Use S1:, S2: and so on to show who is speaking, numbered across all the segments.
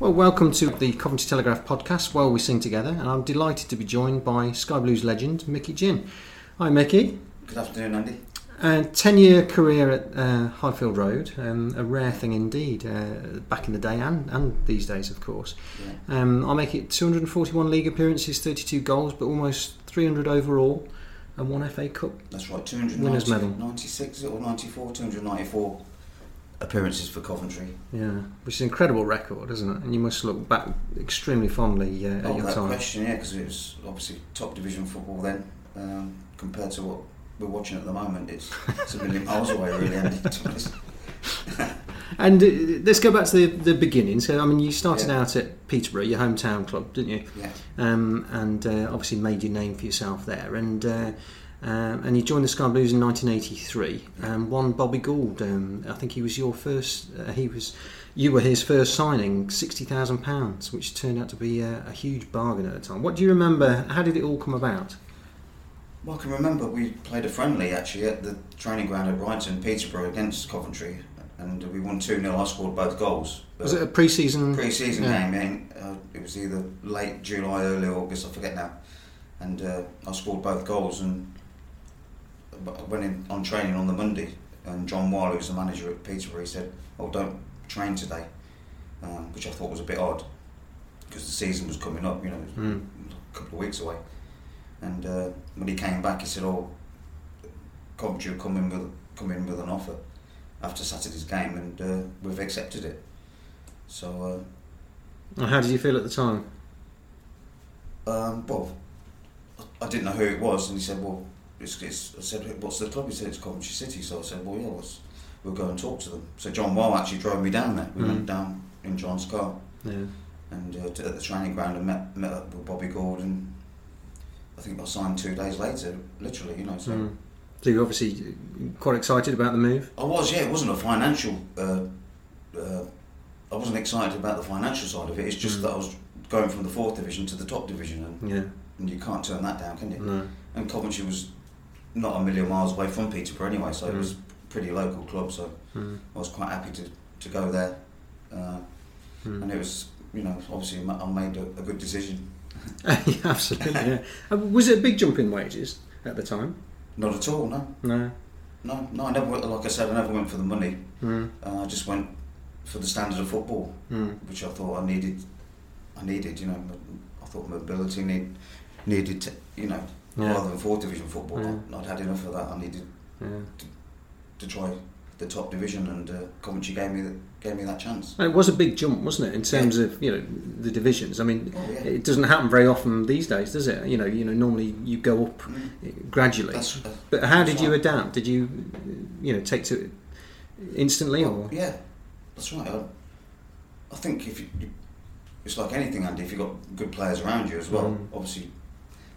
S1: Well, welcome to the Coventry Telegraph podcast, Well We Sing Together, and I'm delighted to be joined by Sky Blues legend Mickey Gynn. Hi, Mickey.
S2: Good afternoon, Andy.
S1: A 10 year career at uh, Highfield Road, um, a rare thing indeed, uh, back in the day and, and these days, of course.
S2: Yeah.
S1: Um, I make it 241 league appearances, 32 goals, but almost 300 overall, and one FA Cup.
S2: That's right, 290,
S1: Winners' medal.
S2: 96 or 94, 294 appearances for Coventry.
S1: Yeah, which is an incredible record, isn't it? And you must look back extremely fondly uh, at
S2: Oh,
S1: your
S2: that
S1: time.
S2: question, yeah, because it was obviously top division football then um, compared to what we're watching at the moment. It's, it's a million miles away, really, Andy.
S1: And uh, let's go back to the, the beginning. So, I mean, you started
S2: Yeah.
S1: out at Peterborough, your hometown club, didn't you?
S2: Yeah,
S1: um, and uh, obviously made your name for yourself there. And uh, um, and you joined the Sky Blues in 1983 and won Bobby Gould. Um, I think he was your first. Uh, he was. You were his first signing, sixty thousand pounds, which turned out to be a, a huge bargain at the time. What do you remember? How did it all come about?
S2: well, I can remember we played a friendly actually at the training ground at Ryton, Peterborough against Coventry, and we won 2 0. I scored both goals.
S1: Was it a pre-season?
S2: pre-season
S1: Yeah.
S2: game? Yeah, uh, it was either late July, early August. I forget now. And uh, I scored both goals and went in on training on the Monday. And John Wile, who was the manager at Peterborough, he said, "Oh, don't train today," um, which I thought was a bit odd because the season was coming up. You know,
S1: Mm.
S2: a couple of weeks away. And uh, when he came back, he said, "Oh, Coventry come in with come in with an offer after Saturday's game, and uh, we've accepted it." So. Uh,
S1: How did you feel at the time?
S2: Um, well, I didn't know who it was, and he said, "Well, it's, it's." I said, "What's the club?" He said, "It's Coventry City." So I said, "Well, yeah, let's, we'll go and talk to them." So John Wile actually drove me down there. We
S1: Mm.
S2: went down in John's car
S1: Yeah.
S2: and uh, to, at the training ground and met met up with Bobby Gould. I think I signed two days later, literally. You know, so
S1: Mm. So you're obviously quite excited about the move.
S2: I was. Yeah, it wasn't a financial. Uh, uh, I wasn't excited about the financial side of it. It's just
S1: Mm.
S2: that I was going from the fourth division to the top division, and,
S1: Yeah.
S2: and you can't turn that down, can you?
S1: No.
S2: and Coventry was not a million miles away from Peterborough anyway, so it
S1: Mm.
S2: was a pretty local club. So
S1: Mm.
S2: I was quite happy to, to go there, uh,
S1: Mm.
S2: and it was you know obviously I made a, a good decision.
S1: yeah, absolutely. Yeah. Uh, Was it a big jump in wages at the time?
S2: Not at all, no,
S1: No.
S2: no, no. I never went- like I said, I never went for the money.
S1: Mm.
S2: Uh, I just went for the standard of football,
S1: Mm.
S2: which I thought I needed. I needed, you know, I thought mobility need, needed, to, you know,
S1: Yeah.
S2: rather than fourth division football.
S1: Yeah.
S2: I'd, I'd had enough of that. I needed
S1: Yeah.
S2: to try the top division, and uh, Coventry gave me the, gave me that chance.
S1: And it was a big jump, wasn't it, in terms of you know the divisions? I mean,
S2: Oh,
S1: it doesn't happen very often these days, does it? You know, you know, normally you go up
S2: Mm.
S1: gradually.
S2: That's, uh,
S1: but how
S2: that's
S1: did you
S2: right.
S1: adapt? Did you, you know, take to it instantly,
S2: Well,
S1: or
S2: yeah, that's right. I, I think if you, you, it's like anything, Andy. If you've got good players around you as well,
S1: Mm.
S2: obviously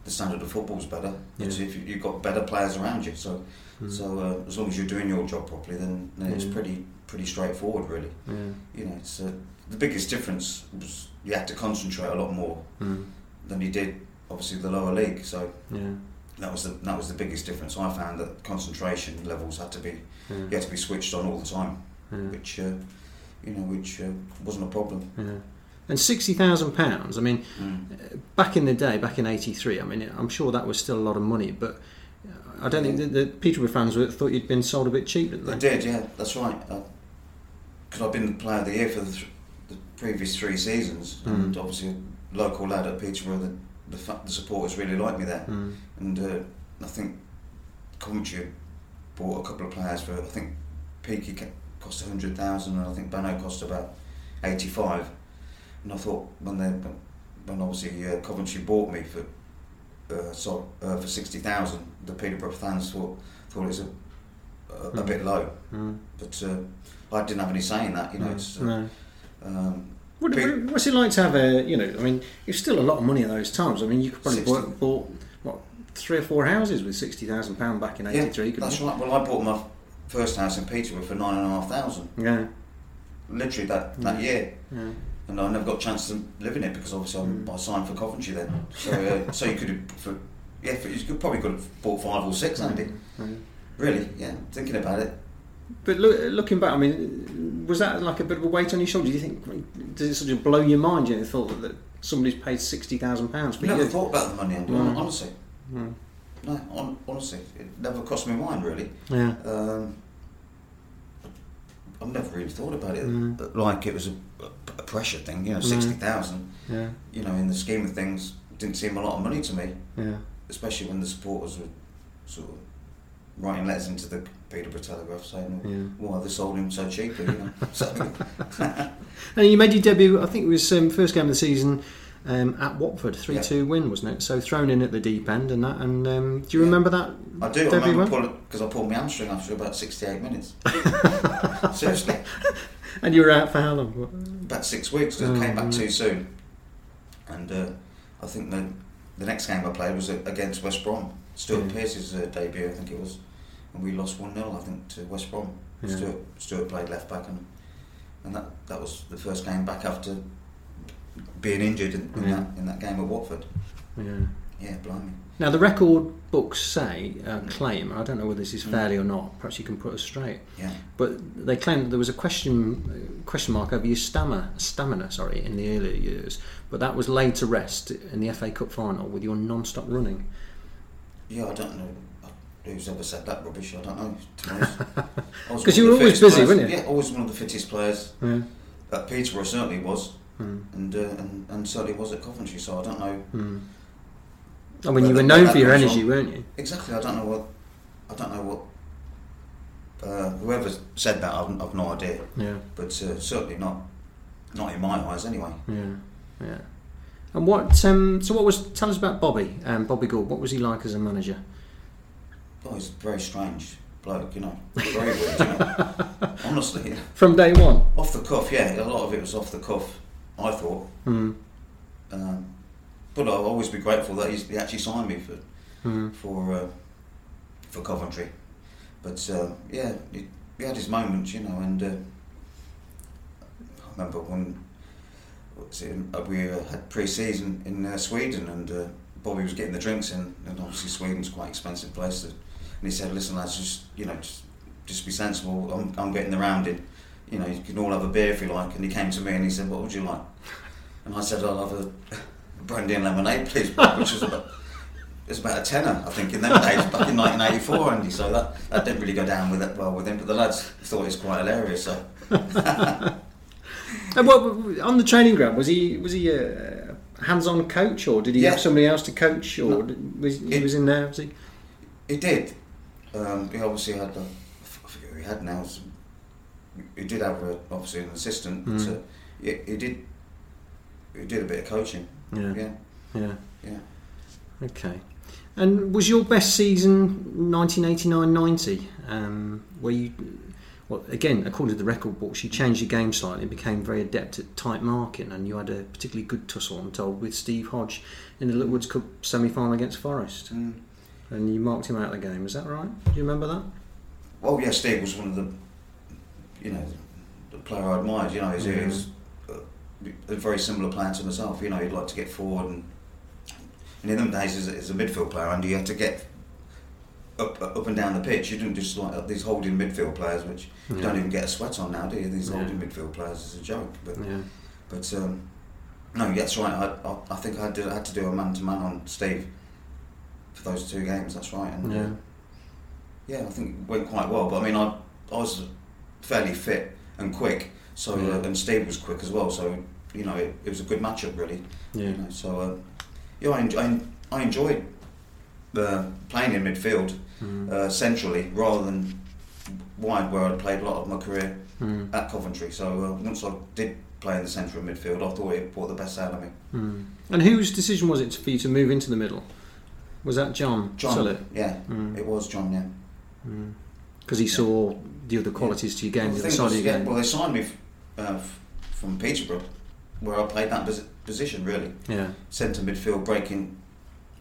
S2: the standard of football's better. But
S1: Yeah.
S2: if you, you've got better players around you, so
S1: Mm.
S2: so uh, as long as you're doing your job properly, then, then it's pretty pretty straightforward, really.
S1: yeah.
S2: You know, it's uh, the biggest difference was you had to concentrate a lot more
S1: Mm.
S2: than you did, obviously, the lower league. So
S1: yeah,
S2: that was the that was the biggest difference. I found that concentration levels had to be
S1: yeah,
S2: you had to be switched on all the time,
S1: yeah.
S2: which uh, you know which uh, wasn't a problem.
S1: And sixty thousand pounds. I mean,
S2: Mm.
S1: back in the day, back in '83, I mean, I'm sure that was still a lot of money, but I don't think the, the Peterborough fans were, thought you'd been sold a bit cheap, didn't
S2: I
S1: they?
S2: did, yeah, that's right. Because I've been the player of the year for the, th- the previous three seasons,
S1: Mm.
S2: and obviously a local lad at Peterborough, the the, fa- the supporters really liked me there,
S1: Mm.
S2: and uh, I think Coventry bought a couple of players for I think Peaky cost a hundred thousand, and I think Benno cost about eighty five, and I thought when they when obviously uh, Coventry bought me for uh, so, uh, for sixty thousand, the Peterborough fans thought thought it was a a, a
S1: Mm.
S2: bit low
S1: Mm.
S2: but uh, I didn't have any say in that. You know,
S1: Mm.
S2: it's, uh,
S1: no.
S2: um,
S1: What, what's it like to have a, you know, I mean, it's still a lot of money at those times. I mean, you could probably
S2: 60.
S1: bought, bought, what, three or four houses with £60,000 back in
S2: Yeah,
S1: 83, couldn't
S2: that's right. Well, I bought my first house in Peterborough for nine and a half thousand,
S1: Yeah,
S2: literally that, that year.
S1: yeah.
S2: And I never got a chance to live in it because obviously I'm,
S1: Mm.
S2: I signed for Coventry then. So, uh, so you could have, for, yeah, for, you could probably could have bought five or six, Andy.
S1: Yeah.
S2: Really, yeah. Thinking about it,
S1: But look, looking back, I mean, was that like a bit of a weight on your shoulder? Do you think, does it sort of blow your mind? You know, thought that somebody's paid £60,000 for
S2: never
S1: you?
S2: thought about the money. Andy,
S1: Mm.
S2: Honestly,
S1: Mm.
S2: no, hon- honestly, it never crossed my mind really.
S1: Yeah.
S2: Um, I've never really thought about it
S1: Mm.
S2: like it was a, a pressure thing. You know,
S1: Mm.
S2: sixty thousand.
S1: Yeah,
S2: You know, in the scheme of things, didn't seem a lot of money to me.
S1: yeah.
S2: especially when the supporters were sort of writing letters into the Peterborough Telegraph saying,
S1: Yeah.
S2: "Why they sold him so cheaply?" You know. so,
S1: And you made your debut, I think it was um, first game of the season um, at Watford, 3 2 win, wasn't it? So thrown in at the deep end and that. And um, do you
S2: Yeah.
S1: remember that?
S2: I do. I remember because I pulled my hamstring after about sixty-eight minutes. Seriously,
S1: And you were out for how long?
S2: about six weeks because
S1: Oh,
S2: I came back
S1: yeah.
S2: too soon. And uh, I think the the next game I played was against West Brom. Stuart
S1: Yeah.
S2: Pearce's uh, debut, I think it was, and we lost one 0 I think to West Brom.
S1: Yeah.
S2: Stuart, Stuart played left back, and and that that was the first game back after being injured in, in
S1: Yeah.
S2: that in that game at Watford.
S1: Yeah.
S2: Yeah, blimey.
S1: Now, the record books say, uh, claim, I don't know whether this is
S2: Mm.
S1: fairly or not, perhaps you can put us straight,
S2: Yeah,
S1: but they claim that there was a question uh, question mark over your stamina, stamina sorry, in the earlier years, but that was laid to rest in the FA Cup final with your non stop running.
S2: yeah. I don't know who's ever said that rubbish. I don't know. To be honest, I was
S1: 'Cause
S2: one
S1: you were always busy,
S2: players-
S1: weren't you?
S2: Yeah, always one of the fittest players.
S1: Yeah.
S2: At Peterborough certainly was,
S1: Mm.
S2: and uh, and and certainly was at Coventry. So I don't know
S1: Mm. I mean, you were known for your energy,
S2: from.
S1: weren't you?
S2: exactly. I don't know what I don't know what. Uh, whoever said that, I've, I've no idea.
S1: Yeah.
S2: But uh, certainly not, not in my eyes anyway.
S1: Yeah, yeah. And what? Um, so, what was? Tell us about Bobby. Um, Bobby Gould. What was he like as a manager?
S2: Oh, he's a very strange bloke, you know. Very weird, you know. Honestly,
S1: From day one.
S2: off the cuff. Yeah, a lot of it was off the cuff. I thought.
S1: Mm.
S2: Um, but I'll always be grateful that he's, he actually signed me for
S1: Mm.
S2: for uh, for Coventry. But uh, yeah, he, he had his moments, you know, and uh, I remember when it, uh, we uh, had pre-season in uh, Sweden, and uh, Bobby was getting the drinks in, and obviously Sweden's quite an expensive place. And he said, "Listen, lads, just you know, just just be sensible. I'm, I'm getting the round in. You know, you can all have a beer if you like." And he came to me and he said, "What would you like?" And I said, "I'll have a brandy and lemonade, please," which was about it was about a tenner, I think, in them days back in 1984, Andy. So that, that didn't really go down with it well with him, but the lads thought it was quite hilarious. So
S1: And what on the training ground was he? Was he a hands-on coach, or did he
S2: Yeah.
S1: have somebody else to coach, or
S2: No.
S1: was he
S2: It-
S1: was in there? Was he?
S2: he did. Um, he obviously had, a, I forget who he had now. Some, he did have a, obviously an assistant, but
S1: Mm.
S2: uh, yeah, he did. He did a bit of coaching.
S1: Yeah,
S2: Yeah,
S1: yeah.
S2: yeah.
S1: Okay. And was your best season 1989-90, um, where you, well, again, according to the record books, you changed your game slightly and became very adept at tight marking, and you had a particularly good tussle, I'm told, with Steve Hodge in the Littlewoods Cup semi-final against Forest,
S2: Mm.
S1: and you marked him out of the game. Is that right? Do you remember that?
S2: Well, yeah, Steve was one of the, you know, the player I admired. You know, he's,
S1: Mhm.
S2: he's a very similar player to myself. You know, he'd like to get forward, and, and in them days, as a, as a midfield player, and you had to get up, up and down the pitch. You didn't just like these holding midfield players, which you don't even get a sweat on now, do you? These
S1: Yeah.
S2: holding midfield players is a joke. But
S1: Yeah.
S2: but um, no, that's right. I, I, I think I had, to, I had to do a man to man on Steve for those two games. That's right. And
S1: Yeah.
S2: uh, yeah, I think it went quite well. But I mean, I I was fairly fit and quick. So
S1: Yeah.
S2: uh, and Steve was quick as well. So you know, it, it was a good matchup really.
S1: Yeah.
S2: You know, so uh, yeah, I, enjoy, I, I enjoyed uh, playing in midfield
S1: Mm.
S2: uh, centrally rather than wide, where I'd played a lot of my career
S1: Mm.
S2: at Coventry. So uh, once I did play in the centre of midfield, I thought it brought the best out of me.
S1: Mm. And whose decision was it for you to move into the middle? Was that John?
S2: John,
S1: Sillett?
S2: yeah,
S1: Mm.
S2: it was John. Yeah.
S1: Because he saw the other qualities to your game,
S2: Well,
S1: the side
S2: was,
S1: of your
S2: yeah,
S1: game.
S2: well, they signed me f- uh, f- from Peterborough, where I played that posi- position really.
S1: Yeah.
S2: Centre midfield, breaking,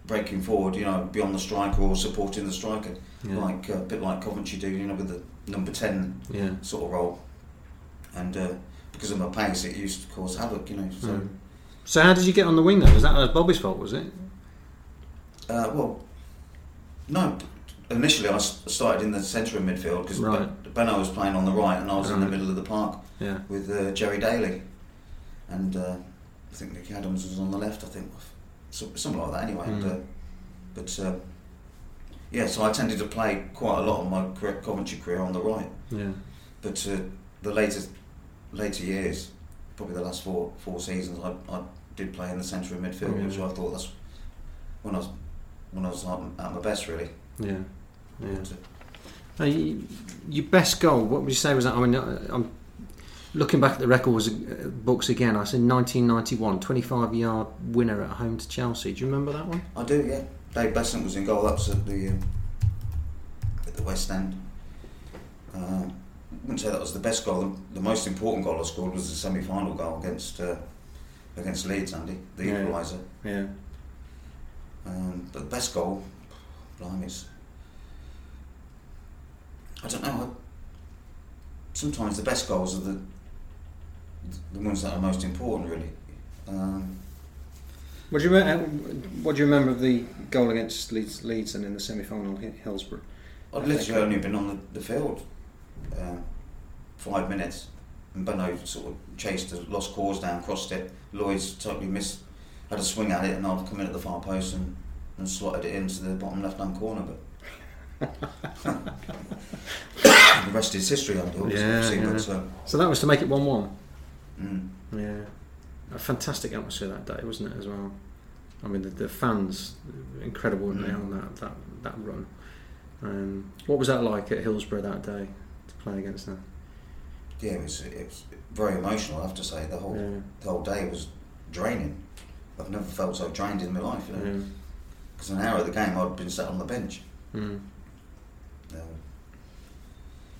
S2: breaking forward. You know, beyond the striker or supporting the striker,
S1: Yeah.
S2: like uh, a bit like Coventry do. You know, with the number ten
S1: Yeah.
S2: sort of role. And uh, because of my pace, it used to cause havoc. You know, so.
S1: Mm. So how did you get on the wing then? Was that uh, Bobby's fault? Was it?
S2: Uh, well, no. Initially, I started in the centre of midfield because
S1: Right.
S2: Benno was playing on the right, and I was in the middle of the park
S1: Yeah.
S2: with uh, Gerry Daly, and uh, I think Mickey Adams was on the left. I think so, something like that. Anyway, and,
S1: Mm.
S2: uh, but uh, yeah, so I tended to play quite a lot of my career, Coventry career on the right.
S1: Yeah.
S2: But uh, the later later years, probably the last four four seasons, I, I did play in the centre of midfield,
S1: Yeah.
S2: which I thought that's when I was when I was at, at my best, really.
S1: Yeah. Yeah.
S2: Uh,
S1: Uh, your best goal, what would you say was that? I mean, uh, I'm looking back at the records uh, books again. I said 1991, 25 yard winner at home to Chelsea. Do you remember that one?
S2: I do, yeah. Dave Beasant was in goal. That was at the um, at the West End. Um, I wouldn't say that was the best goal. The, the most important goal I scored was the semi-final goal against uh, against Leeds, Andy, the
S1: Yeah.
S2: equaliser.
S1: Yeah.
S2: Um, but the best goal, blimey, I don't know. I, sometimes the best goals are the the ones that are most important, really. Um,
S1: What do you remember? What do you remember of the goal against Leeds, Leeds and in the semi final Hillsborough?
S2: I'd literally only been on the, the field uh, five minutes, and Benno sort of chased the lost cause down, crossed it. Lloyd's totally missed, had a swing at it, and I've come in at the far post and, and slotted it into the bottom left hand corner. But the rest is history, obviously.
S1: Yeah, yeah.
S2: Uh,
S1: So that was to make it 1 1.
S2: mm,
S1: Yeah, a fantastic atmosphere that day, wasn't it? As well. I mean, the, the fans, incredible, weren't they,
S2: Mm.
S1: on that that, that run. Um, what was that like at Hillsborough that day to play against them?
S2: yeah, it was, it was very emotional. I have to say, the whole
S1: Yeah,
S2: the whole day was draining. I've never felt so drained in my life. You know,
S1: yeah.
S2: Because an hour of the game I'd been sat on the bench.
S1: Mm.
S2: Um,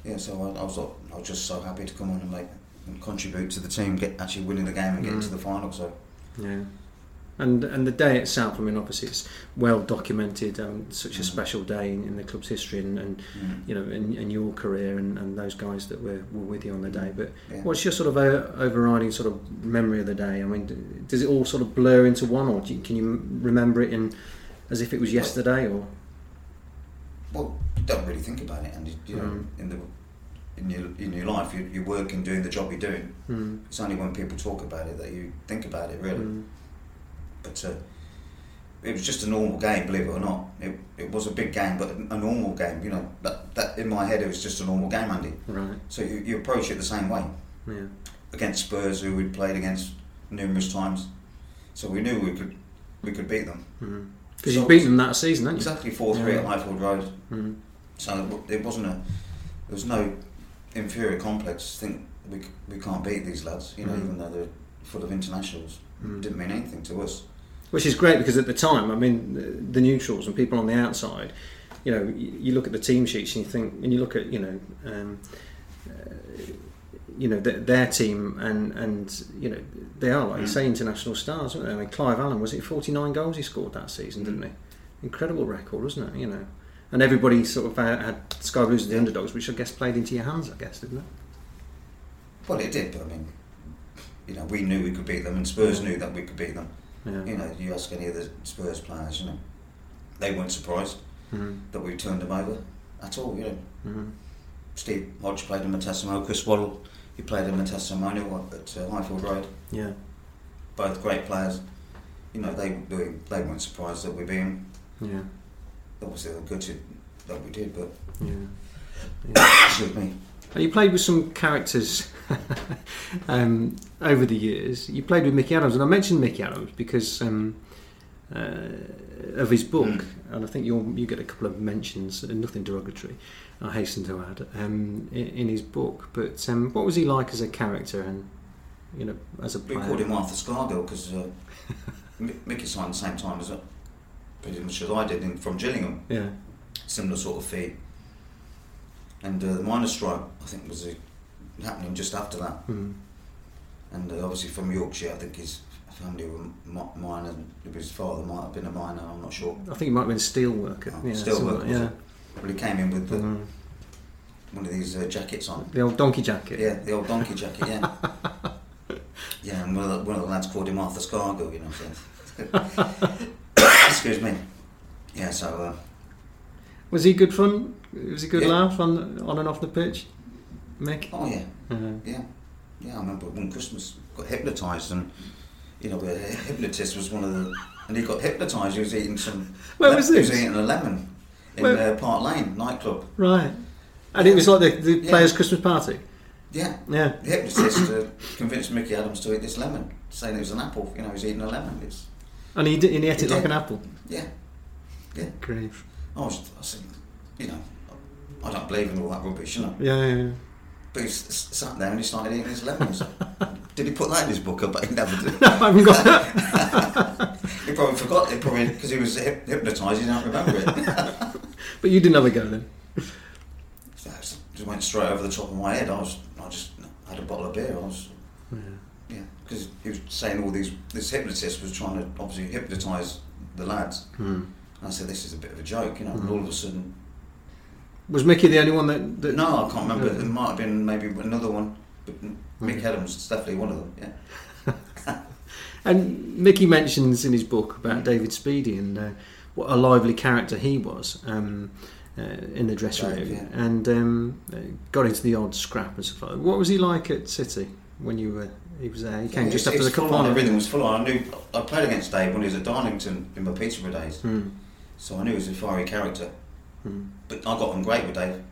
S2: yeah, so I, I was I was just so happy to come on and make and contribute to the team, get actually winning the game and getting
S1: Mm.
S2: to the final. So
S1: Yeah. And and the day itself, I mean, obviously it's well documented. Um, such a
S2: Mm.
S1: special day in, in the club's history, and, and
S2: mm,
S1: you know, in, in your career, and, and those guys that were, were with you on the day. But
S2: yeah.
S1: what's your sort of o- overriding sort of memory of the day? I mean, d- does it all sort of blur into one, or do you, can you remember it in as if it was yesterday, or?
S2: well, you don't really think about it, and you, know,
S1: Mm.
S2: in the in your in your life, you, you're working, doing the job you're doing.
S1: Mm.
S2: It's only when people talk about it that you think about it, really.
S1: Mm.
S2: But uh, it was just a normal game, believe it or not. It, it was a big game, but a normal game. You know, that, that in my head it was just a normal game, Andy.
S1: Right.
S2: So you, you approach it the same way.
S1: Yeah.
S2: against Spurs, who we'd played against numerous times. So we knew we could we could beat them.
S1: Because
S2: So-
S1: you beat them that season, haven't you?
S2: Exactly four three
S1: Yeah.
S2: at Highfield Road.
S1: Mm.
S2: So it wasn't a there was no inferior complex. Think we we can't beat these lads, you know,
S1: Mm.
S2: even though they're full of internationals.
S1: Mm.
S2: It didn't mean anything to us.
S1: Which is great because at the time, I mean, the, the neutrals and people on the outside, you know, you, you look at the team sheets and you think, and you look at, you know, um, uh, you know, their, their team and and you know, they are like you
S2: Mm.
S1: say international stars, aren't they? I mean, Clive Allen was it forty nine goals he scored that season, didn't he? Incredible record, wasn't it? You know, and everybody sort of had, had Sky Blues as the underdogs, which I guess played into your hands, I guess, didn't it?
S2: Well, it did, but I mean, you know, we knew we could beat them, and Spurs knew that we could beat them.
S1: Yeah.
S2: You know, you ask any of the Spurs players, you know, they weren't surprised
S1: Mm.
S2: that we turned them over at all. You know,
S1: Mm.
S2: Steve Hodge played in Matessimo, Chris Waddle, he played in Matessimo at uh, Highfield Road.
S1: Yeah.
S2: Both great players. You know, they they, they weren't surprised that we beat them.
S1: Yeah.
S2: Obviously, they were gutted that we did, but
S1: Yeah. yeah.
S2: excuse me.
S1: And you played with some characters um, over the years. You played with Mickey Adams, and I mentioned Mickey Adams because um, uh, of his book,
S2: Mm.
S1: and I think you you get a couple of mentions, uh, nothing derogatory. I hasten to add um, in, in his book. But um, what was he like as a character, and you know, as a player?
S2: We called him Arthur Scargill because uh, Mickey signed the same time as uh, pretty much as I did in, from Gillingham.
S1: Yeah.
S2: Similar sort of fee. And uh, the miners' strike, I think, was uh, happening just after that.
S1: Mm.
S2: and uh, obviously from Yorkshire. I think his family were mi- minor. His father might have been a miner. I'm not sure.
S1: I think he might have been a steel worker.
S2: Oh,
S1: yeah,
S2: steel worker,
S1: yeah.
S2: it? Well, he came in with the,
S1: Mm.
S2: one of these uh, jackets on.
S1: The old donkey jacket.
S2: Yeah, the old donkey jacket. Yeah. yeah, and one of, the, one of the lads called him Arthur Scargill. You know. So. Excuse me. Yeah. So. Uh,
S1: Was he good fun? Was he good
S2: Yeah.
S1: laugh on on and off the pitch, Mick?
S2: oh yeah.
S1: Uh,
S2: Yeah, yeah. I remember one Christmas got hypnotised, and you know, the hypnotist was one of the, and he got hypnotised. He was eating some.
S1: Where
S2: le-
S1: was
S2: He was eating a lemon in
S1: Where-
S2: uh, Park Lane nightclub.
S1: right. And it was like the, the
S2: Yeah.
S1: players' Christmas party.
S2: Yeah,
S1: Yeah.
S2: the hypnotist uh, convinced Mickey Adams to eat this lemon, saying it was an apple. You know, he's eating a lemon. It's
S1: And he, did, and he ate it like
S2: did.
S1: an apple.
S2: yeah. Yeah.
S1: Grief.
S2: I was, I said, you know, I don't believe in all that rubbish, you know.
S1: Yeah, yeah, yeah.
S2: But he sat there and he started eating his lemons. did he put that in his book? I bet he never did.
S1: I haven't got that.
S2: He probably forgot it, probably because he was hyp- hypnotised. He didn't remember it.
S1: But you didn't have a go then.
S2: So just went straight over the top of my head. I was, I just had a bottle of beer. I was,
S1: Yeah.
S2: yeah, because he was saying all these. This hypnotist was trying to obviously hypnotise the lads.
S1: Hmm.
S2: And I said, this is a bit of a joke, you know. And all of a sudden,
S1: Was Mickey the only one that? that
S2: no, I can't remember.
S1: Yeah.
S2: There might have been maybe another one, but Mick
S1: Hmm.
S2: Adams is definitely one of them. Yeah,
S1: And Mickey mentions in his book about David Speedie and uh, what a lively character he was um, uh, in the dressing room,
S2: yeah.
S1: and um, uh, got into the odd scrap and stuff like. What was he like at City when you were? He was there. He came
S2: Yeah,
S1: just after the cup final.
S2: Everything was full on. I knew I played against Dave when he was at Darlington in my Peterborough days,
S1: Hmm.
S2: so I knew he was a fiery character.
S1: Hmm.
S2: But I got on great with Dave.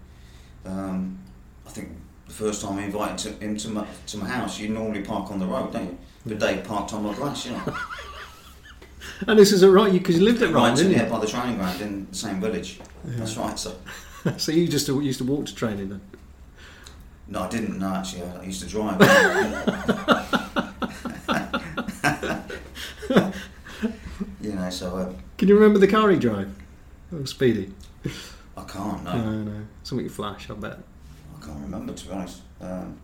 S2: Um, I think the first time I invited to, him to my, to my house, you normally park on the road, don't you? But Dave parked on my grass, you know.
S1: And this is at right because you lived at Ryton,
S2: right,
S1: didn't
S2: yeah,
S1: you?
S2: by the training ground in the same village. That's right. So
S1: so you just used to walk to training then.
S2: no, I didn't. No, actually, I, I used to drive. you know, so uh,
S1: Can you remember the car he drove? Oh, Speedie.
S2: I can't. No,
S1: No, no, something flash. I bet.
S2: I can't remember to be honest. Um,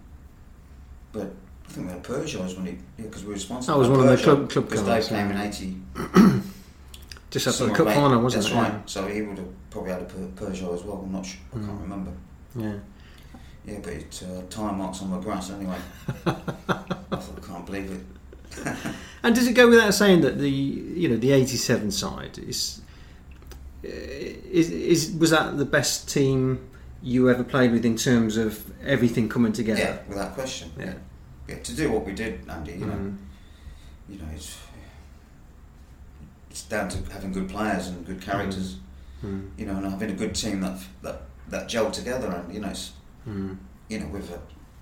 S2: but I think we had Peugeots when he, yeah, because we were responsible.
S1: That was one of the
S2: Peugeot,
S1: club- club
S2: Because Dave came in eighty.
S1: Just after the cup
S2: late.
S1: final, wasn't
S2: That's
S1: it?
S2: right. So he would have probably had a Pe- Peugeot as well. I'm not sure. I can't
S1: Mm.
S2: remember.
S1: Yeah. yeah.
S2: But it uh, tyre marks on my grass anyway. I thought I can't believe it.
S1: And does it go without saying that the you know the '87 side is is is was that the best team you ever played with in terms of everything coming together?
S2: Yeah, without question.
S1: Yeah.
S2: Yeah, to do what we did, Andy. You know,
S1: Mm.
S2: you know, it's it's down to having good players and good characters.
S1: Mm.
S2: You know, and having a good team that that that gel together. And you know, it's,
S1: Mm.
S2: you know, we've had,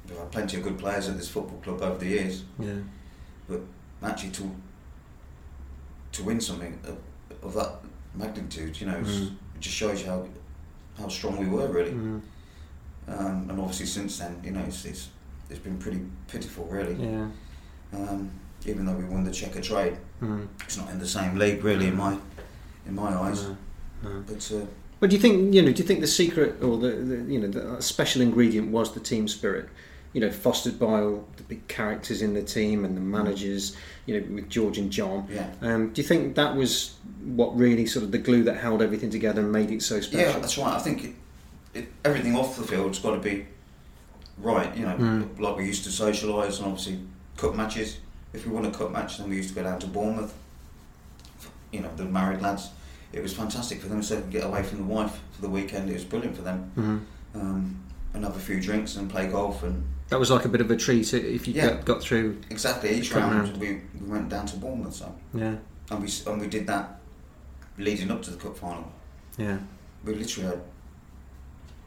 S2: we've had plenty of good players at this football club over the years.
S1: Yeah.
S2: But actually, to to win something of, of that magnitude, you know, it just shows you how how strong we were really. Um, and obviously, since then, you know, it's it's, it's been pretty pitiful, really.
S1: Yeah.
S2: Um, even though we won the Checkatrade,
S1: Mm.
S2: it's not in the same league, really, in my in my eyes.
S1: No, no.
S2: But uh,
S1: But do you think you know? Do you think the secret or the, the you know the special ingredient was the team spirit? You know, fostered by all the big characters in the team and the managers. You know, with George and John.
S2: yeah,
S1: Um, do you think that was what really sort of the glue that held everything together and made it so special?
S2: yeah, that's right. I think it, it, everything off the field's got to be right. You know,
S1: Mm.
S2: like we used to socialise and obviously cup matches. If we won a cup match, then we used to go down to Bournemouth. You know, the married lads. It was fantastic for them so they could get away from the wife for the weekend. It was brilliant for them.
S1: Mhm.
S2: Um, and have a few drinks and play golf and
S1: That was like a bit of a treat if you
S2: Yeah.
S1: got, got through.
S2: exactly each round
S1: round.
S2: we, we went down to Bournemouth. So
S1: Yeah,
S2: and we and we did that leading up to the cup final.
S1: yeah,
S2: We literally had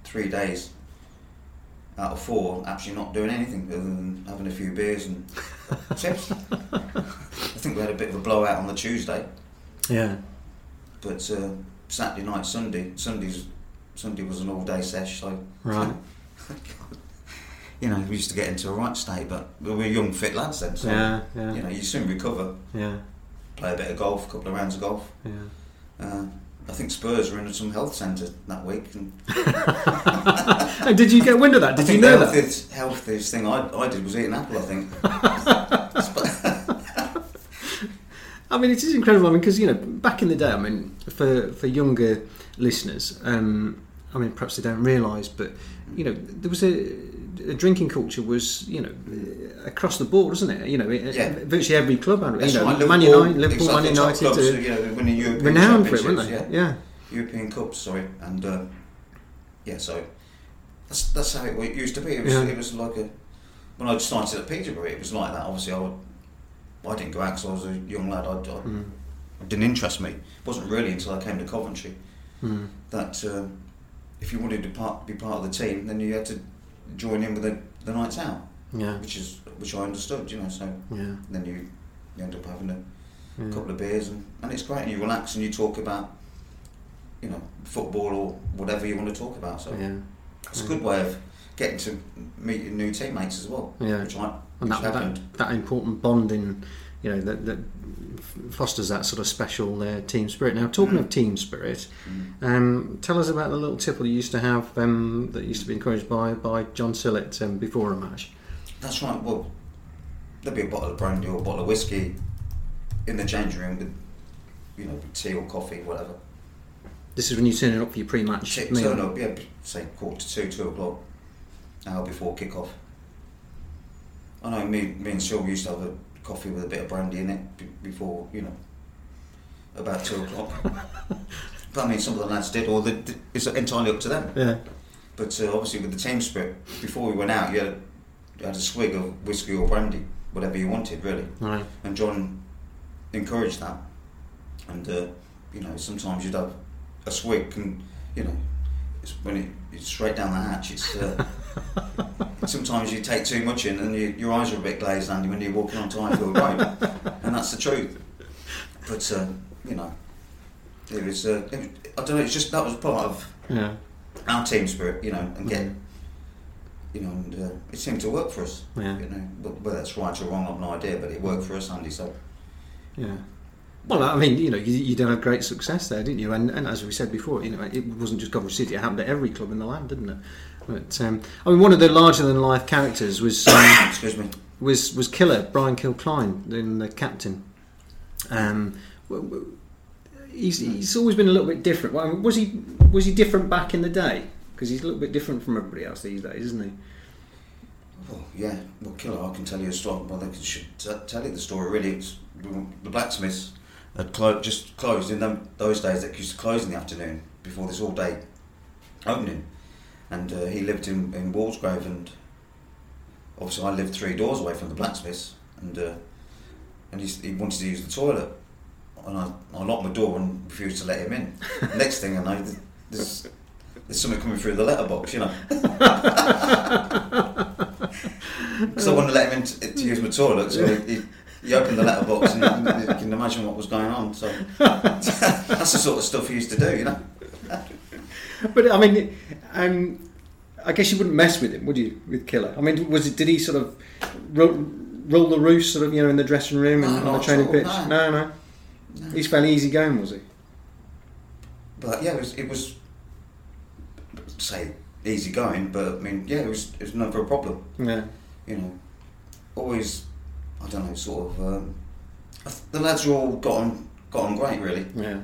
S2: three days out of four actually not doing anything other than having a few beers and chips. I think we had a bit of a blowout on the Tuesday,
S1: yeah.
S2: but uh, Saturday night, Sunday, Sundays, Sunday was an all-day sesh. So
S1: Right.
S2: you know, we used to get into a right state, but we were young, fit lads then. So
S1: Yeah, yeah,
S2: you know, you soon recover.
S1: yeah,
S2: Play a bit of golf, a couple of rounds of golf.
S1: yeah.
S2: Uh, I think Spurs were in some health centre that week. And
S1: And did you get wind of that? Did you know
S2: the
S1: that?
S2: healthiest, healthiest thing I, I did was eat an apple, I think.
S1: I mean, it is incredible. I mean, because you know, back in the day, I mean, for for younger listeners, um, I mean, perhaps they don't realise, but you know, there was a drinking culture was you know across the board, wasn't it? You know, it-
S2: Yeah.
S1: virtually every club had it.
S2: That's
S1: You know,
S2: right,
S1: Man
S2: Liverpool,
S1: United, Liverpool, Man
S2: exactly, top
S1: United,
S2: clubs,
S1: uh,
S2: you know, winning European
S1: renowned for it, weren't they?
S2: championships,
S1: Yeah.
S2: European Cups, sorry, and uh, yeah, so that's that's how it used to be. It was,
S1: Yeah.
S2: it was like a when I started at Peterborough, it was like that. Obviously, I would, I didn't go out because I was a young lad. I, I,
S1: Mm.
S2: it didn't interest me. It wasn't really until I came to Coventry
S1: Mm.
S2: that um, if you wanted to part, be part of the team, then you had to join in with the, the nights out,
S1: Yeah,
S2: which is which I understood. You know, so
S1: yeah,
S2: then you, you end up having a
S1: yeah.
S2: couple of beers and, and it's great and you relax and you talk about you know football or whatever you want to talk about so
S1: yeah.
S2: it's a good way of getting to meet your new teammates as well
S1: Yeah.
S2: which, I,
S1: and that,
S2: happened
S1: that that important bonding, you know, that, that fosters that sort of special uh, team spirit. Now, talking of team spirit,
S2: Mm.
S1: um, tell us about the little tipple you used to have um, that used to be encouraged by by John Sillett um, before a match.
S2: that's right well there'd be a bottle of brandy or a bottle of whiskey in the changing room with you know tea or coffee whatever
S1: This is when you turn it up for your pre-match
S2: T-
S1: meal.
S2: turn up yeah say quarter to two two o'clock hour before kick off I know me, me and Sylvia used to have a coffee with a bit of brandy in it b- before, you know, about two o'clock. but I mean, some of the lads did, or the, the- it's entirely up to them.
S1: Yeah,
S2: But uh, obviously, with the team spirit, before we went out, you had, you had a swig of whiskey or brandy, whatever you wanted, really.
S1: right.
S2: And John encouraged that. And, uh, you know, sometimes you'd have a swig, and, you know, it's when it, it's straight down the hatch, it's. Uh, sometimes you take too much in and you, your eyes are a bit glazed, Andy, when you're walking onto Highfield Road. and that's the truth. But, uh, you know, it was, uh, it, I don't know, it's just that was part of
S1: Yeah,
S2: our team spirit, you know, and get,
S1: Mhm.
S2: you know, and uh, it seemed to work for us.
S1: yeah,
S2: You know, but whether it's right or wrong, I've no idea, but it worked for us, Andy. So
S1: yeah. Well, I mean, you know, you, you did have great success there, didn't you? And, and as we said before, you know, it wasn't just Coventry City; it happened at every club in the land, didn't it? But um, I mean, one of the larger-than-life characters was um,
S2: excuse me.
S1: was was Killer Brian Kilcline, in the captain. Um, w- w- he's, he's always been a little bit different. Well, Was he was he different back in the day? Because he's a little bit different from everybody else these days, isn't he?
S2: Well, yeah, well, killer. I can tell you a story. Well, they should t- tell you the story. Really, it's the blacksmiths had clo- just closed in them, those days. That used to close in the afternoon before this all day opening, and uh, he lived in in Walsgrave, and obviously I lived three doors away from the blacksmiths, and uh, and he, he wanted to use the toilet, and I, I locked my door and refused to let him in. Next thing I know, there's there's something coming through the letterbox, you know. Because I wanted to let him in to, to use my toilet, so he, he, he opened the letterbox and you can imagine what was going on. So that's the sort of stuff he used to do, you know.
S1: But I mean, um, I guess you wouldn't mess with him, would you? With Killer, I mean, was it? Did he sort of roll, roll the roost, sort of, you know, in the dressing room and
S2: No,
S1: on the training pitch?
S2: no.
S1: No, no.
S2: No.
S1: He's fairly easy going, was he?
S2: But yeah, it was, it was say easy going, but I mean, yeah, it was it was never a problem.
S1: Yeah,
S2: You know, always I don't know, sort of. Um, the lads were all got on got on great, really.
S1: yeah,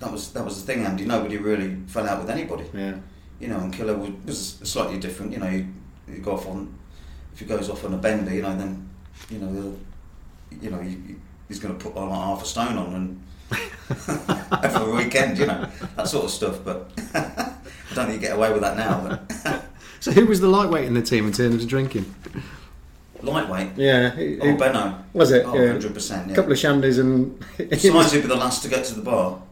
S2: That was that was the thing, Andy. Nobody really fell out with anybody.
S1: yeah,
S2: you know, and Killer was, was slightly different. You know, you, you go off on if he goes off on a bender, you know, then you know, you know, you, he's going to put on like half a stone on and every weekend, you know, that sort of stuff. But I don't think you get away with that now. But
S1: So who was the lightweight in the team in terms of drinking?
S2: lightweight,
S1: Yeah, who-
S2: oh Benno,
S1: was it?
S2: oh,
S1: yeah.
S2: 100 percent,
S1: A couple of shandies and
S2: Sometimes he'd be the last to get to the bar.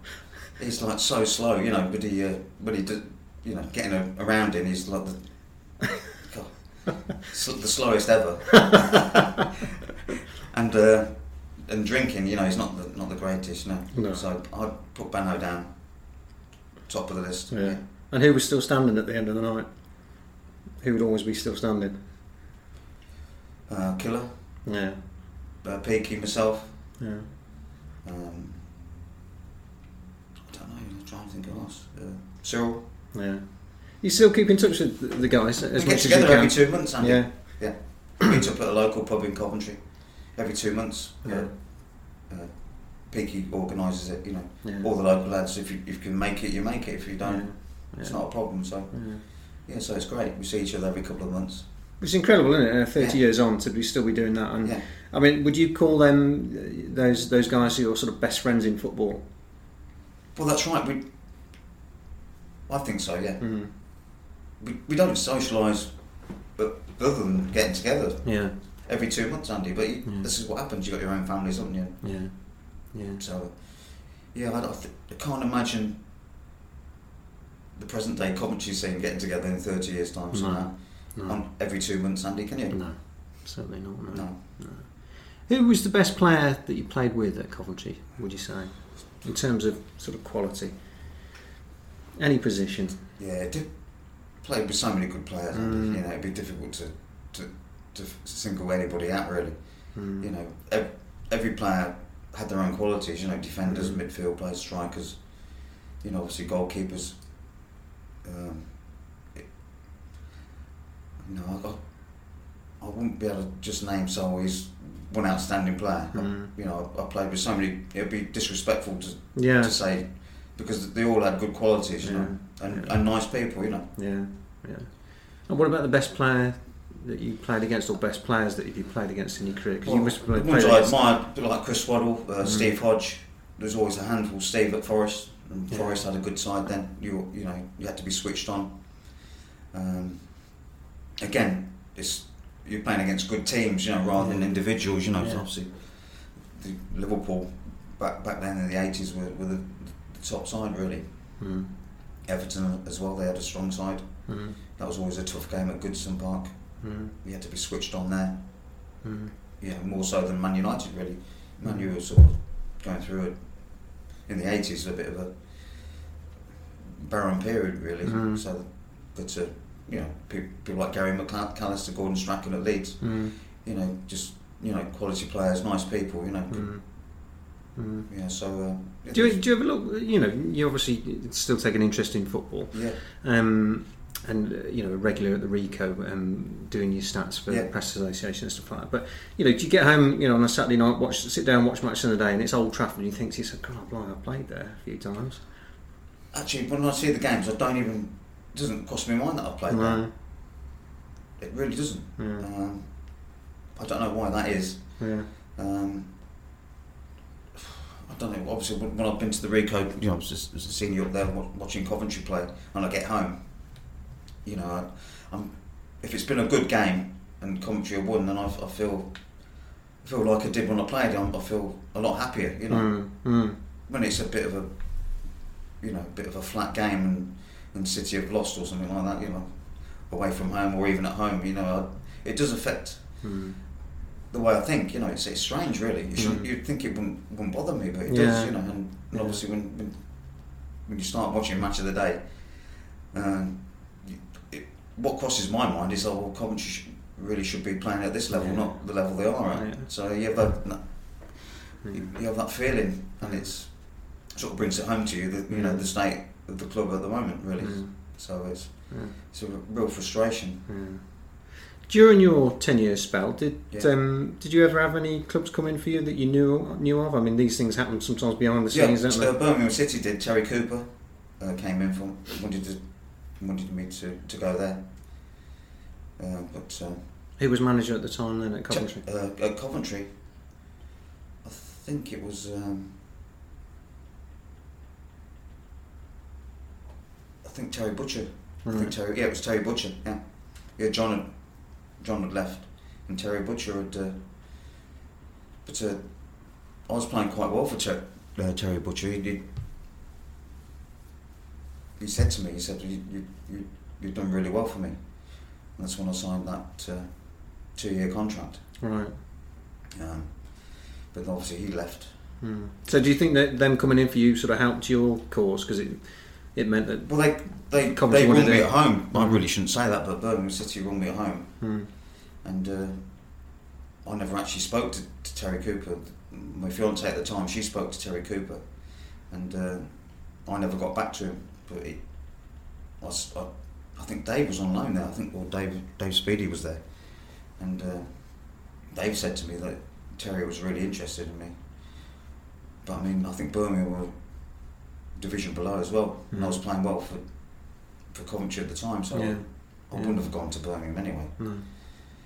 S2: He's like so slow, you know, but he, uh, but he, did, you know, getting a, around him, he's like the, God, sl- the slowest ever. and uh, and drinking, you know, he's not the not the greatest, no.
S1: No.
S2: So I'd put Benno down, top of the list.
S1: Yeah. And who was still standing at the end of the night? Who would always be still standing?
S2: Uh, Killer,
S1: Yeah,
S2: uh, Peaky, myself.
S1: yeah.
S2: Um, I. trying to think of. Uh, Cyril.
S1: Yeah. You still keep in touch with the- guys as
S2: we
S1: much
S2: get
S1: as you
S2: together
S1: can.
S2: two months, Andy.
S1: Yeah.
S2: Yeah. Meet up at a local pub in Coventry every two months.
S1: Yeah.
S2: Uh, uh, Peaky organises it, you know.
S1: Yeah.
S2: All the local lads, if you, if you can make it, you make it. If you don't,
S1: Yeah.
S2: it's not a problem. So,
S1: Yeah.
S2: yeah, so it's great. We see each other every couple of months.
S1: It's incredible, isn't it? Uh, Thirty years on to be still be doing that, and
S2: Yeah.
S1: I mean, would you call them uh, those those guys your sort of best friends in football?
S2: Well, that's right. We, I think so, yeah.
S1: Mm.
S2: We, we don't socialise but other than getting together
S1: Yeah,
S2: every two months, Andy. But you,
S1: Yeah.
S2: this is what happens. You've got your own families, haven't you?
S1: yeah, yeah.
S2: So, yeah, I, I, th- I can't imagine the present day Coventry scene getting together in 30 years' time.
S1: No.
S2: somehow.
S1: No,
S2: On every two months, Andy, can you?
S1: no, certainly not. No.
S2: No.
S1: Who was the best player that you played with at Coventry? Would you say, in terms of sort of quality, any position?
S2: Yeah, did played with so many good players.
S1: Mm.
S2: You know, it'd be difficult to, to, to single anybody out, really.
S1: Mm.
S2: You know, ev- every player had their own qualities. You know, defenders,
S1: Mm.
S2: midfield players, strikers. You know, obviously goalkeepers. Um, it, you know, I, I, I wouldn't be able to just name so he's one outstanding player. I-
S1: Mm.
S2: you know, I, I played with so many. It'd be disrespectful to,
S1: Yeah,
S2: to say because they all had good qualities. You know, and,
S1: Yeah.
S2: and nice people. You know.
S1: yeah, yeah. And what about the best player that you played against, or best players that you played against in your career? Because you must have played
S2: I
S1: against.
S2: admired, like Chris Waddle, uh,
S1: Mm.
S2: Steve Hodge. There's always a handful. Steve at Forest, and
S1: Yeah.
S2: Forest had a good side then. You you know you had to be switched on. Um, again, it's you're playing against good teams, you know, rather than individuals. You know,
S1: Yeah.
S2: obviously, the Liverpool back back then in the eighties were, were the, the top side really.
S1: Mm.
S2: Everton as well, they had a strong side.
S1: Mm.
S2: That was always a tough game at Goodison Park.
S1: Mm.
S2: You had to be switched on there.
S1: Mm.
S2: yeah, more so than Man United really. Man U was sort of going through it in the eighties a bit of a barren period really.
S1: Mhm.
S2: So, but uh, you know, people, people like Gary McAllister, Gordon Strachan at Leeds,
S1: Mm.
S2: you know, just you know, quality players, nice people, you know.
S1: Mm. Mm.
S2: Yeah, so uh,
S1: Do you, do you ever look? You know, you obviously still take an interest in football,
S2: yeah,
S1: um, and uh, you know, regular at the Ricoh, um, doing your stats for
S2: Yeah.
S1: the press association and stuff like that. But you know, do you get home, you know, on a Saturday night, watch, sit down, watch match of the day, and it's Old Trafford, and you think to yourself, God, blimey, I played there a few times.
S2: actually, when I see the games, I don't even doesn't cross my mind that I've played.
S1: No.
S2: It really doesn't.
S1: Yeah.
S2: Um, I don't know why that is.
S1: Yeah.
S2: Um, I don't know. Obviously, when I've been to the Ricoh, you know, I was just as a senior up there watching Coventry play, and I get home, you know, I, I'm, if it's been a good game and Coventry have won, then I, I feel, I feel like I did when I played. I'm, I feel a lot happier, you know.
S1: Mm. Mm.
S2: When it's a bit of a, you know, bit of a flat game and, and City have lost or something like that, you know, away from home or even at home, you know, I, it does affect
S1: Mm.
S2: the way I think, you know, it's, it's strange, really. You should,
S1: Mm.
S2: You'd think it wouldn't, wouldn't bother me, but it
S1: Yeah.
S2: does, you know. And, and
S1: Yeah.
S2: obviously, when, when when you start watching match of the day, um, it, what crosses my mind is, oh, well, Coventry sh- really should be playing at this level,
S1: Yeah.
S2: not the level they are at. So you have that, that you, you have that feeling, and it's sort of brings it home to you that you know
S1: Mm.
S2: the state of the club at the moment, really.
S1: Mm.
S2: So it's
S1: Yeah.
S2: it's a real frustration.
S1: Yeah. During your ten-year spell, did
S2: Yeah.
S1: um, did you ever have any clubs come in for you that you knew knew of? I mean, these things happen sometimes behind the
S2: Yeah,
S1: scenes, don't
S2: uh,
S1: they?
S2: Birmingham City did. Terry Cooper uh, came in from wanted to wanted me to, to go there, uh, but uh,
S1: Who was manager at the time then at Coventry?
S2: uh, at Coventry, I think it was. Um, think Terry Butcher. I think Terry. Yeah, it was Terry Butcher. Yeah, yeah. John had John had left, and Terry Butcher had. Uh, but uh, I was playing quite well for Ter- uh, Terry Butcher. He did. He said to me, he said, you, you, you, you've done really well for me. And that's when I signed that uh, two-year contract.
S1: Right.
S2: Um, but obviously he left.
S1: Hmm. So, do you think that them coming in for you sort of helped your cause because it it meant that?
S2: Well, they they,
S1: Coventry
S2: they
S1: wanted
S2: me at home. I
S1: Mm.
S2: really shouldn't say that, but Birmingham City run me at home.
S1: Hmm.
S2: and uh, I never actually spoke to, to Terry Cooper. My fiance at the time, she spoke to Terry Cooper, and uh, I never got back to him. But I I, I- I think Dave was on loan there. I think, well, Dave Dave Speedie was there, and uh, Dave said to me that Terry was really interested in me. But I mean, I think Birmingham were division below as well, and I was playing well for for Coventry at the time, so
S1: Hmm. Yeah.
S2: I wouldn't have gone to Birmingham anyway
S1: No.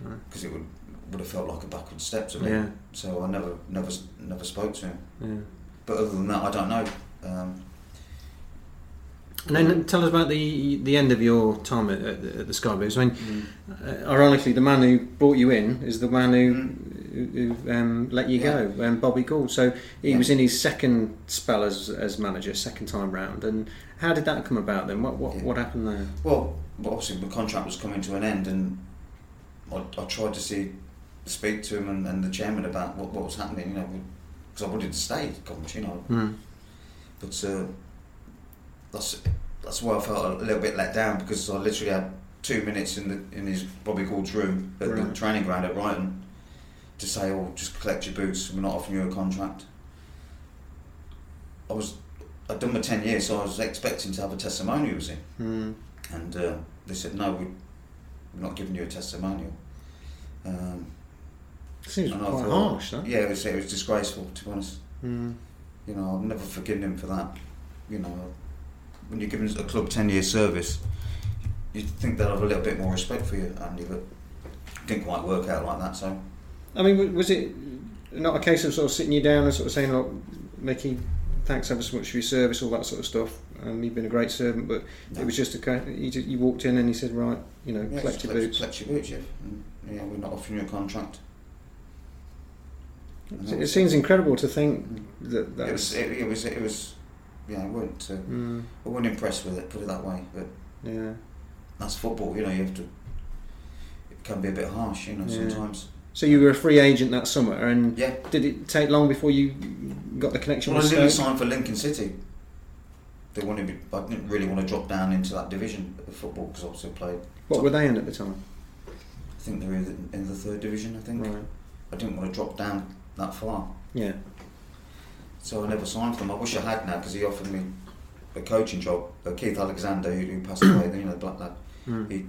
S1: No.
S2: because it would would have felt like a backward step to me.
S1: Yeah.
S2: So I never never never spoke to him.
S1: Yeah.
S2: But other than that, I don't know. Um,
S1: And then tell us about the the end of your time at, at, the- at the Sky Blues. I mean,
S2: Mm.
S1: uh, ironically, the man who brought you in is the man who, who, who um, let you
S2: Yeah.
S1: go, um, Bobby Gould. So he
S2: Yeah.
S1: was in his second spell as, as manager, second time round. And how did that come about then? What what,
S2: Yeah.
S1: what happened there?
S2: Well, obviously my contract was coming to an end, and I, I tried to see, speak to him and, and the chairman about what, what was happening. You know, because I wanted to stay at Coventry. You know,
S1: Mm.
S2: but uh, that's that's why I felt a little bit let down because I literally had two minutes in the in his Bobby Gould's room at the training ground at Ryton to say, "Oh, just collect your boots. We're not offering you a contract." I was I'd done my ten years, so I was expecting to have a testimonial him,
S1: Mm.
S2: and uh, they said, "No, we, we're not giving you a testimonial." Um,
S1: Seems quite
S2: thought-
S1: harsh, though.
S2: Yeah, it was, it was disgraceful, to be honest.
S1: Mm.
S2: You know, I've never forgiven him for that. You know, when you're giving a club 10 year service, you'd think they'd have a little bit more respect for you, Andy, but it didn't quite work out like that, so.
S1: I mean, was it not a case of sort of sitting you down and sort of saying, "Look, Mickey, thanks ever so much for your service, all that sort of stuff. Um, you've been a great servant," but
S2: No.
S1: it was just a you, just, you walked in and he said, "Right, you know,
S2: Yeah,
S1: collect your boots."
S2: collect your boots, yeah. And, yeah, we're not offering you a contract. That
S1: It seems incredible to think that that
S2: It was, it, it was, it was, yeah, I weren't, uh,
S1: Mm,
S2: I wasn't impressed with it, put it that way, but
S1: yeah.
S2: that's football, you know, you have to, it can be a bit harsh, you know,
S1: Yeah.
S2: sometimes.
S1: So you were a free agent that summer, and
S2: Yeah.
S1: did it take long before you got the connection
S2: Well, I
S1: with
S2: didn't
S1: Stoke?
S2: sign for Lincoln City. They wanted me. I didn't really want to drop down into that division of football because I also played.
S1: What were they in at the time?
S2: I think they were in the, in the third division. I think
S1: Right.
S2: I didn't want to drop down that far,
S1: Yeah.
S2: so I never signed for them. I wish I had now because he offered me a coaching job. Uh, Keith Alexander, who, who passed away, you know, the black lad.
S1: Mm.
S2: He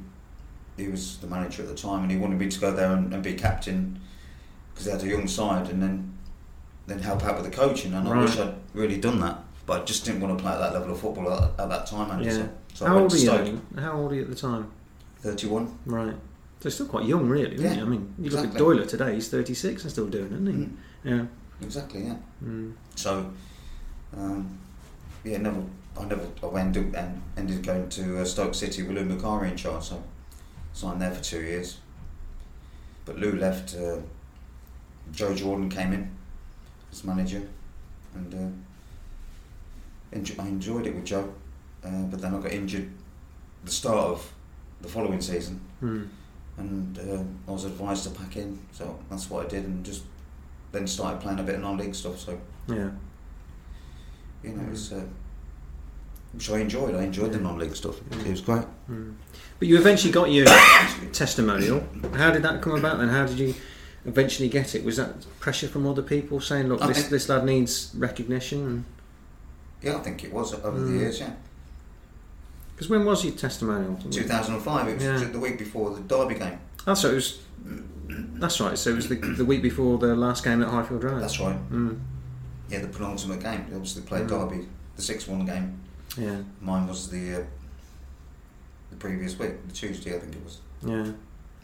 S2: he was the manager at the time, and he wanted me to go there and, and be captain because they had a young side, and then then help out with the coaching. And I wish I'd really done that, but I just didn't want to play at that level of football at, at that time. Andy,
S1: Yeah.
S2: So, so I
S1: How
S2: went
S1: old
S2: to
S1: are you? How old are you at the time?
S2: Thirty-one.
S1: Right. So still quite young, really.
S2: Yeah,
S1: he? I mean, you look at
S2: exactly.
S1: Doyle today; he's thirty-six and still doing it, isn't he?
S2: Mm,
S1: Yeah.
S2: exactly. Yeah.
S1: Mm.
S2: So, um, yeah, never. I never. I went and and ended going to uh, Stoke City with Lou Macari in charge. So, signed there for two years. But Lou left. Uh, Joe Jordan came in as manager, and uh, enjo- I enjoyed it with Joe. Uh, but then I got injured the start of the following season,
S1: Mm.
S2: and uh, I was advised to pack in. So that's what I did, and just then started playing a bit of non-league stuff. So
S1: Yeah.
S2: you know, it's uh, which I enjoyed. I enjoyed the non-league stuff. It was great.
S1: Mm. But you eventually got your testimonial. How did that come about, and how did you eventually get it? Was that pressure from other people saying, "Look,
S2: I
S1: this
S2: think-
S1: this lad needs recognition"?
S2: Yeah, I think it was over
S1: Mm.
S2: the years. Yeah,
S1: Because when was your testimonial?
S2: 2005. It was
S1: Yeah.
S2: the week before the Derby game.
S1: That's right. It was. That's right. So it was the, the week before the last game at Highfield Road.
S2: That's right.
S1: Mm.
S2: Yeah, the penultimate game. Obviously played
S1: Mm.
S2: Derby, the six-one game.
S1: Yeah.
S2: Mine was the uh, the previous week, the Tuesday, I think it was.
S1: Yeah.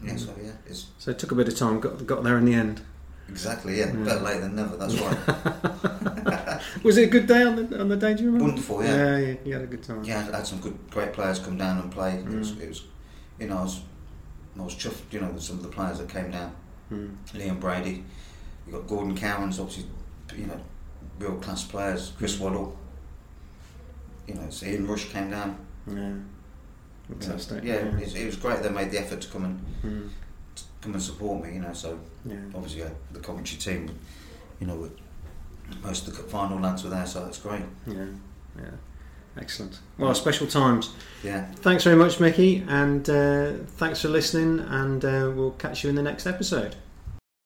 S2: Yeah,
S1: Mm.
S2: so yeah, it's
S1: So it took a bit of time. Got got there in the end.
S2: exactly yeah.
S1: Yeah.
S2: Better late than never. That's right.
S1: Was it a good day on the on the day? Do you remember?
S2: Wonderful, yeah.
S1: Yeah, yeah, you had a good time.
S2: Yeah, I had some good, great players come down and play. It, was,
S1: Mm.
S2: it was, you know, I was, I was chuffed, you know, with some of the players that came down.
S1: Mm.
S2: Liam Brady, you got Gordon Cowans obviously, you know, real class players. Chris
S1: Mm.
S2: Waddle, you know, so Ian Rush came down.
S1: Yeah. Fantastic.
S2: Yeah, It, was, it was great. They made the effort to come and
S1: Mm.
S2: to come and support me. You know, so
S1: Yeah.
S2: obviously uh, the Coventry team, you know, most of the final lads were there, so that's great.
S1: Yeah. Yeah. Excellent. Well, special times.
S2: Yeah,
S1: Thanks very much, Mickey, and uh, thanks for listening. And uh, we'll catch you in the next episode.